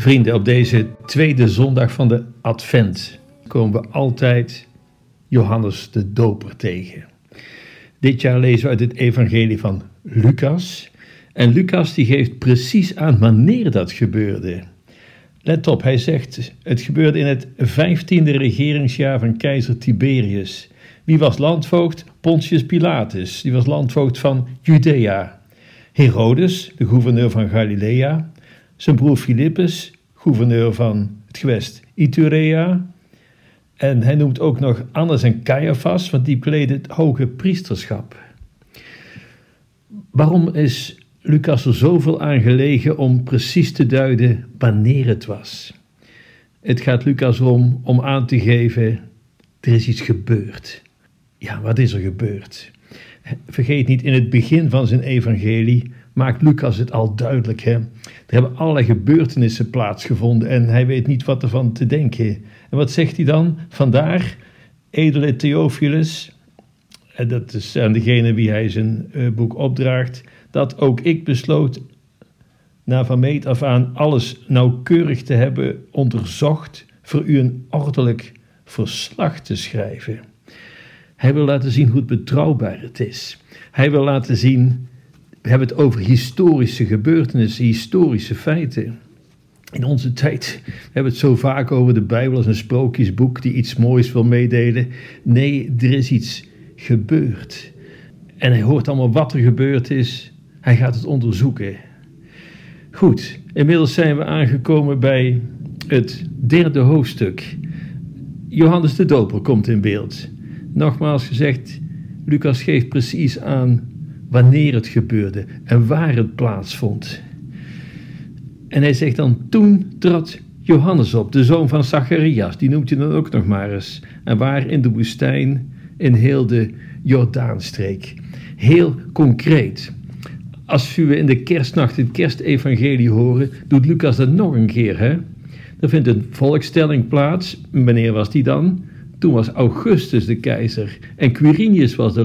Vrienden, op deze tweede zondag van de Advent komen we altijd Johannes de Doper tegen. Dit jaar lezen we uit het Evangelie van Lucas. En Lucas die geeft precies aan wanneer dat gebeurde. Let op, hij zegt: Het gebeurde in het vijftiende regeringsjaar van keizer Tiberius. Wie was landvoogd? Pontius Pilatus. Die was landvoogd van Judea. Herodes, de gouverneur van Galilea. Zijn broer Filippus, gouverneur van het gewest Iturea. En hij noemt ook nog Annas en Caiaphas, want die kleden het hoge priesterschap. Waarom is Lucas er zoveel aan gelegen om precies te duiden wanneer het was? Het gaat Lucas erom om aan te geven: er is iets gebeurd. Ja, wat is er gebeurd? Vergeet niet, in het begin van zijn evangelie maakt Lucas het al duidelijk. Hè? Er hebben allerlei gebeurtenissen plaatsgevonden en hij weet niet wat ervan te denken. En wat zegt hij dan? Vandaar, edele Theophilus, en dat is aan degene wie hij zijn uh, boek opdraagt, dat ook ik besloot na van meet af aan alles nauwkeurig te hebben onderzocht, voor u een ordelijk verslag te schrijven. Hij wil laten zien hoe betrouwbaar het is. Hij wil laten zien, hebben het over historische gebeurtenissen, historische feiten. In onze tijd we hebben het zo vaak over de Bijbel als een sprookjesboek die iets moois wil meedelen. Nee, er is iets gebeurd. En hij hoort allemaal wat er gebeurd is. Hij gaat het onderzoeken. Goed, inmiddels zijn we aangekomen bij het derde hoofdstuk. Johannes de Doper komt in beeld. Nogmaals gezegd, Lucas geeft precies aan wanneer het gebeurde en waar het plaatsvond. En hij zegt dan: Toen trad Johannes op, de zoon van Zacharias, die noemt hij dan ook nog maar eens, en waar in de woestijn in heel de Jordaanstreek. Heel concreet. Als we in de kerstnacht het kerstevangelie horen, doet Lucas dat nog een keer. Hè? Er vindt een volkstelling plaats. Wanneer was die dan? Toen was Augustus de keizer en Quirinius was de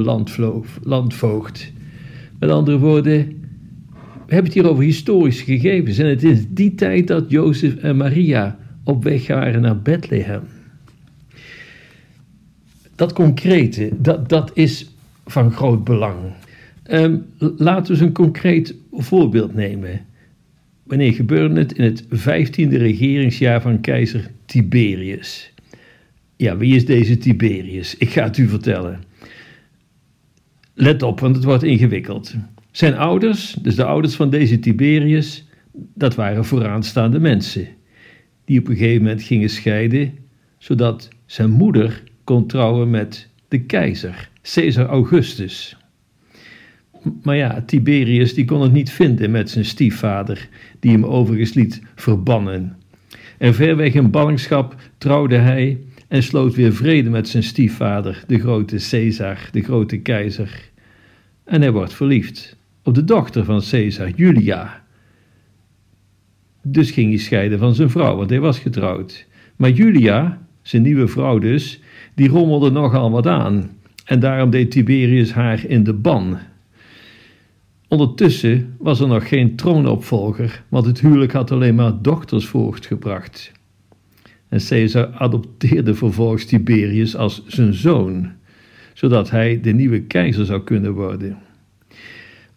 landvoogd. Met andere woorden, we hebben het hier over historische gegevens. En het is die tijd dat Jozef en Maria op weg waren naar Bethlehem. Dat concrete, dat, dat is van groot belang. Um, laten we eens een concreet voorbeeld nemen. Wanneer gebeurde het? In het vijftiende regeringsjaar van keizer Tiberius. Ja, wie is deze Tiberius? Ik ga het u vertellen. Let op, want het wordt ingewikkeld. Zijn ouders, dus de ouders van deze Tiberius, dat waren vooraanstaande mensen. Die op een gegeven moment gingen scheiden, zodat zijn moeder kon trouwen met de keizer, Caesar Augustus. Maar ja, Tiberius die kon het niet vinden met zijn stiefvader, die hem overigens liet verbannen. En ver weg in ballingschap trouwde hij en sloot weer vrede met zijn stiefvader, de grote Caesar, de grote keizer. En hij wordt verliefd op de dochter van Caesar, Julia. Dus ging hij scheiden van zijn vrouw, want hij was getrouwd. Maar Julia, zijn nieuwe vrouw dus, die rommelde nogal wat aan. En daarom deed Tiberius haar in de ban. Ondertussen was er nog geen troonopvolger, want het huwelijk had alleen maar dochters voortgebracht. En Caesar adopteerde vervolgens Tiberius als zijn zoon, zodat hij de nieuwe keizer zou kunnen worden.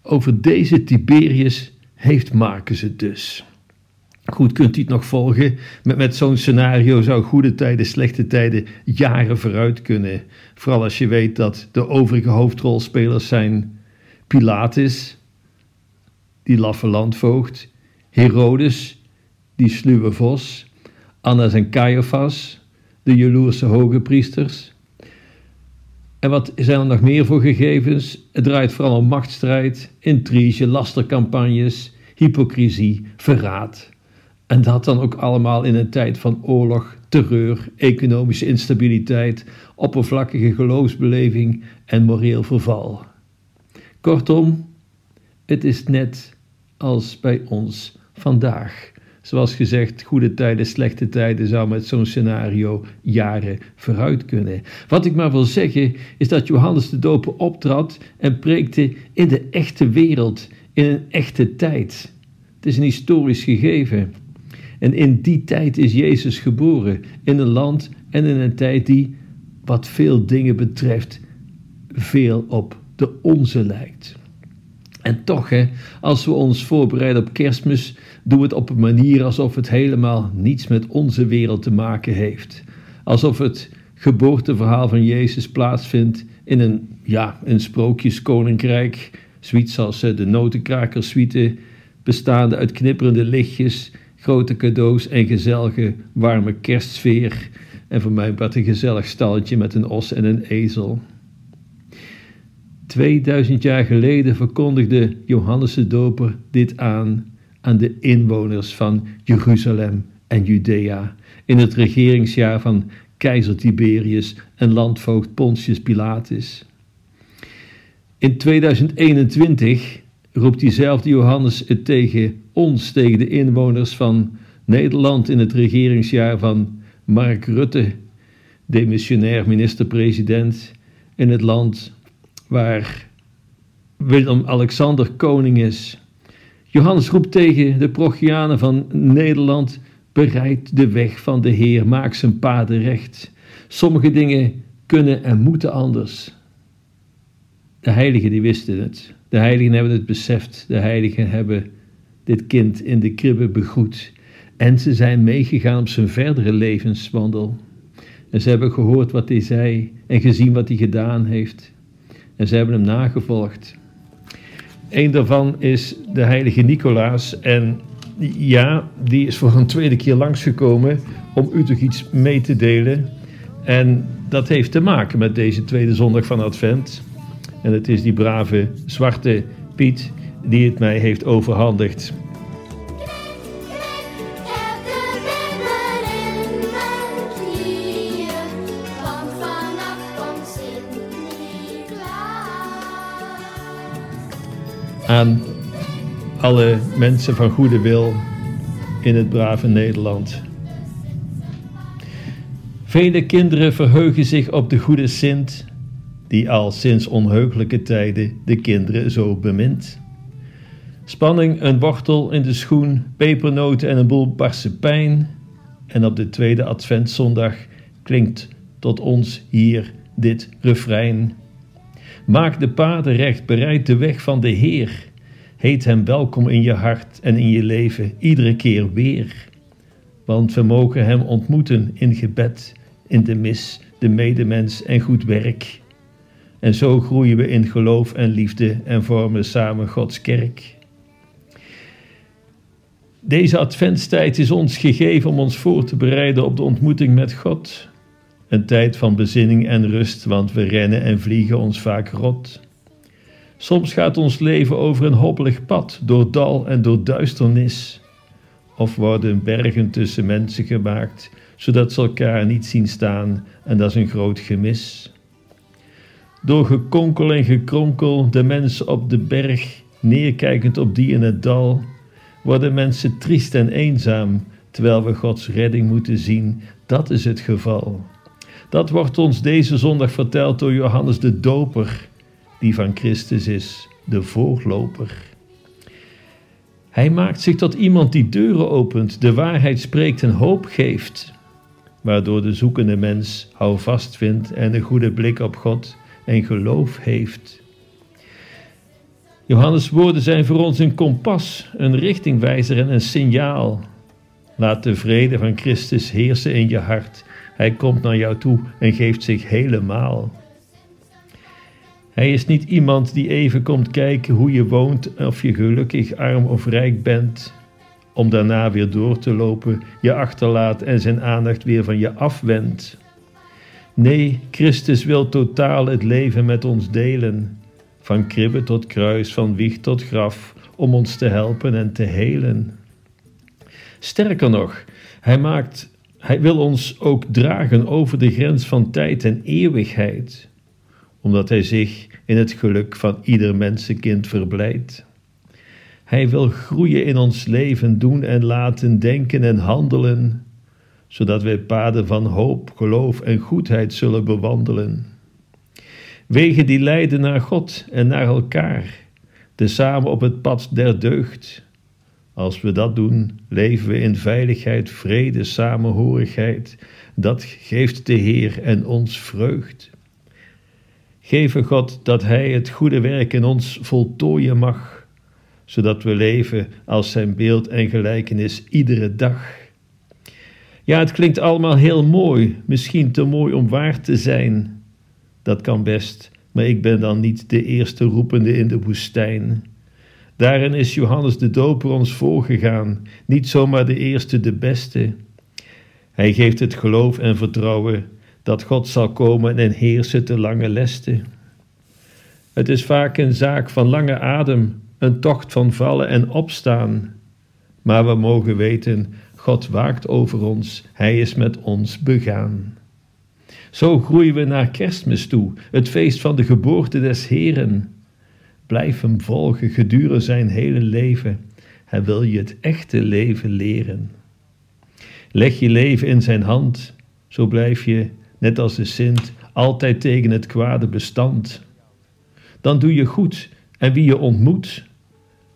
Over deze Tiberius heeft Marcus het dus. Goed, kunt u het nog volgen? Met, met zo'n scenario zou goede tijden, slechte tijden jaren vooruit kunnen. Vooral als je weet dat de overige hoofdrolspelers zijn Pilatus, die laffe landvoogd, Herodes, die sluwe vos, Annas en Caiaphas, de jaloerse hoge priesters. En wat zijn er nog meer voor gegevens? Het draait vooral om machtsstrijd, intrige, lastercampagnes, hypocrisie, verraad. En dat dan ook allemaal in een tijd van oorlog, terreur, economische instabiliteit, oppervlakkige geloofsbeleving en moreel verval. Kortom, het is net als bij ons vandaag. Zoals gezegd, goede tijden, slechte tijden zou met zo'n scenario jaren vooruit kunnen. Wat ik maar wil zeggen is dat Johannes de Doper optrad en preekte in de echte wereld, in een echte tijd. Het is een historisch gegeven. En in die tijd is Jezus geboren, in een land en in een tijd die, wat veel dingen betreft, veel op de onze lijkt. En toch, hè, als we ons voorbereiden op kerstmis, doen we het op een manier alsof het helemaal niets met onze wereld te maken heeft. Alsof het geboorteverhaal van Jezus plaatsvindt in een, ja, een sprookjeskoninkrijk, zoiets als eh, de notenkrakersuite, bestaande uit knipperende lichtjes, grote cadeaus en gezellige, warme kerstsfeer. En voor mij wat een gezellig stalletje met een os en een ezel. 2000 jaar geleden verkondigde Johannes de Doper dit aan aan de inwoners van Jeruzalem en Judea in het regeringsjaar van keizer Tiberius en landvoogd Pontius Pilatus. In 2021 roept diezelfde Johannes het tegen ons, tegen de inwoners van Nederland in het regeringsjaar van Mark Rutte, demissionair minister-president in het land waar Willem-Alexander koning is. Johannes roept tegen de Prochianen van Nederland: bereid de weg van de Heer, maak zijn paden recht. Sommige dingen kunnen en moeten anders. De heiligen die wisten het. De heiligen hebben het beseft. De heiligen hebben dit kind in de kribbe begroet. En ze zijn meegegaan op zijn verdere levenswandel. En ze hebben gehoord wat hij zei en gezien wat hij gedaan heeft. En ze hebben hem nagevolgd. Een daarvan is de heilige Nicolaas. En ja, die is voor een tweede keer langsgekomen om u toch iets mee te delen. En dat heeft te maken met deze tweede zondag van Advent. En het is die brave zwarte Piet die het mij heeft overhandigd. Aan alle mensen van goede wil in het brave Nederland. Vele kinderen verheugen zich op de goede Sint, die al sinds onheugelijke tijden de kinderen zo bemint. Spanning, een wortel in de schoen, pepernoten en een boel barse pijn. En op de tweede adventszondag klinkt tot ons hier dit refrein. Maak de paden recht, bereid de weg van de Heer. Heet Hem welkom in je hart en in je leven, iedere keer weer. Want we mogen Hem ontmoeten in gebed, in de mis, de medemens en goed werk. En zo groeien we in geloof en liefde en vormen samen Gods kerk. Deze adventstijd is ons gegeven om ons voor te bereiden op de ontmoeting met God. Een tijd van bezinning en rust, want we rennen en vliegen ons vaak rot. Soms gaat ons leven over een hobbelig pad, door dal en door duisternis. Of worden bergen tussen mensen gemaakt, zodat ze elkaar niet zien staan, en dat is een groot gemis. Door gekonkel en gekronkel, de mensen op de berg, neerkijkend op die in het dal, worden mensen triest en eenzaam, terwijl we Gods redding moeten zien. Dat is het geval. Dat wordt ons deze zondag verteld door Johannes de Doper, die van Christus is, de voorloper. Hij maakt zich tot iemand die deuren opent, de waarheid spreekt en hoop geeft, waardoor de zoekende mens houvast vindt en een goede blik op God en geloof heeft. Johannes' woorden zijn voor ons een kompas, een richtingwijzer en een signaal. Laat de vrede van Christus heersen in je hart hij komt naar jou toe en geeft zich helemaal. Hij is niet iemand die even komt kijken hoe je woont, of je gelukkig arm of rijk bent, om daarna weer door te lopen, je achterlaat en zijn aandacht weer van je afwendt. Nee, Christus wil totaal het leven met ons delen, van kribbe tot kruis, van wieg tot graf, om ons te helpen en te helen. Sterker nog, hij maakt hij wil ons ook dragen over de grens van tijd en eeuwigheid, omdat Hij zich in het geluk van ieder mensenkind verblijdt. Hij wil groeien in ons leven, doen en laten, denken en handelen, zodat wij paden van hoop, geloof en goedheid zullen bewandelen. Wegen die leiden naar God en naar elkaar, te samen op het pad der deugd, Als we dat doen, leven we in veiligheid, vrede, samenhorigheid. Dat geeft de Heer en ons vreugd. Geven God dat Hij het goede werk in ons voltooien mag, zodat we leven als Zijn beeld en gelijkenis iedere dag. Ja, het klinkt allemaal heel mooi, misschien te mooi om waar te zijn. Dat kan best, maar ik ben dan niet de eerste roepende in de woestijn. Daarin is Johannes de Doper ons voorgegaan, niet zomaar de eerste, de beste. Hij geeft het geloof en vertrouwen dat God zal komen en heersen te lange leste. Het is vaak een zaak van lange adem, een tocht van vallen en opstaan. Maar we mogen weten, God waakt over ons, Hij is met ons begaan. Zo groeien we naar kerstmis toe, het feest van de geboorte des Heren. Blijf hem volgen gedurende zijn hele leven. Hij wil je het echte leven leren. Leg je leven in zijn hand, zo blijf je, net als de Sint, altijd tegen het kwade bestand. Dan doe je goed en wie je ontmoet,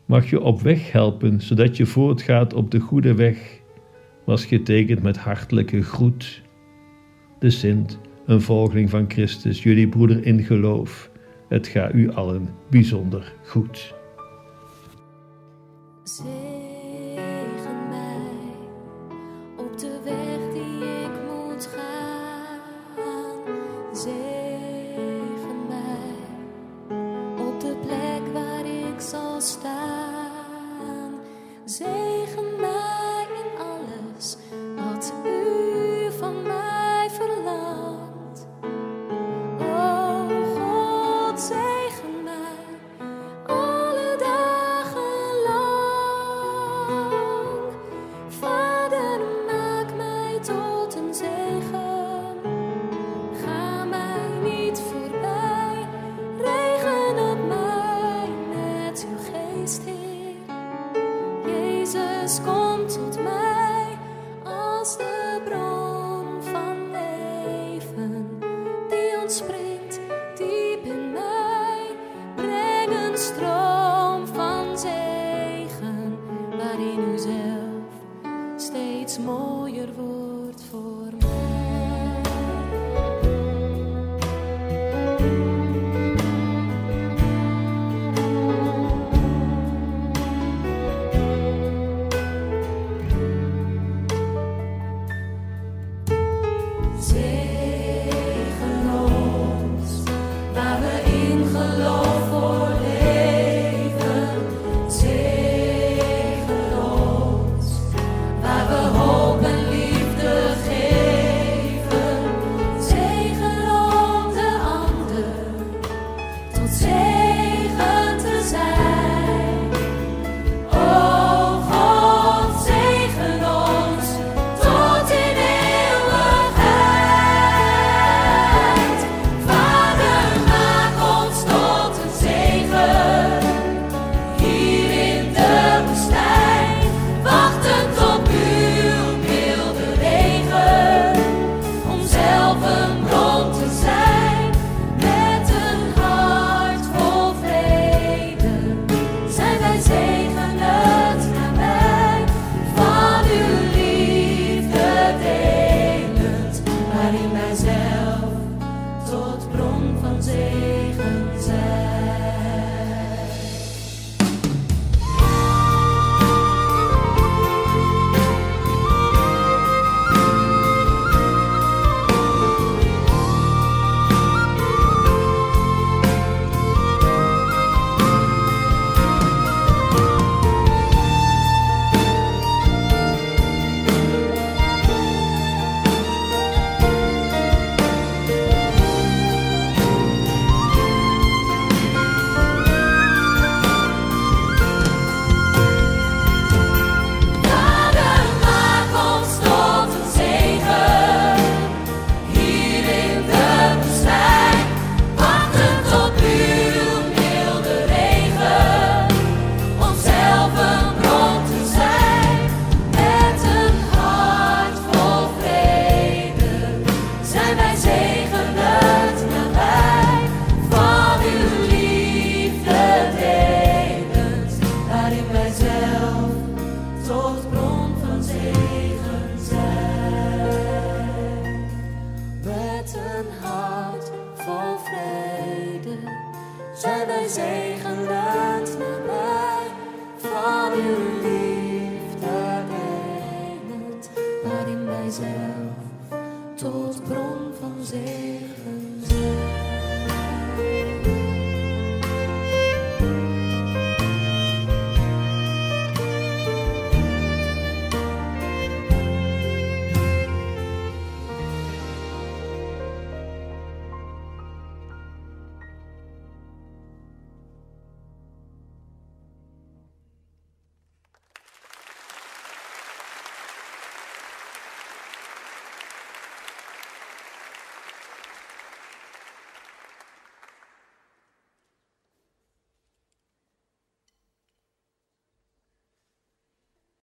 mag je op weg helpen, zodat je voortgaat op de goede weg, was getekend met hartelijke groet. De Sint, een volgeling van Christus, jullie broeder in geloof het gaat u allen bijzonder goed.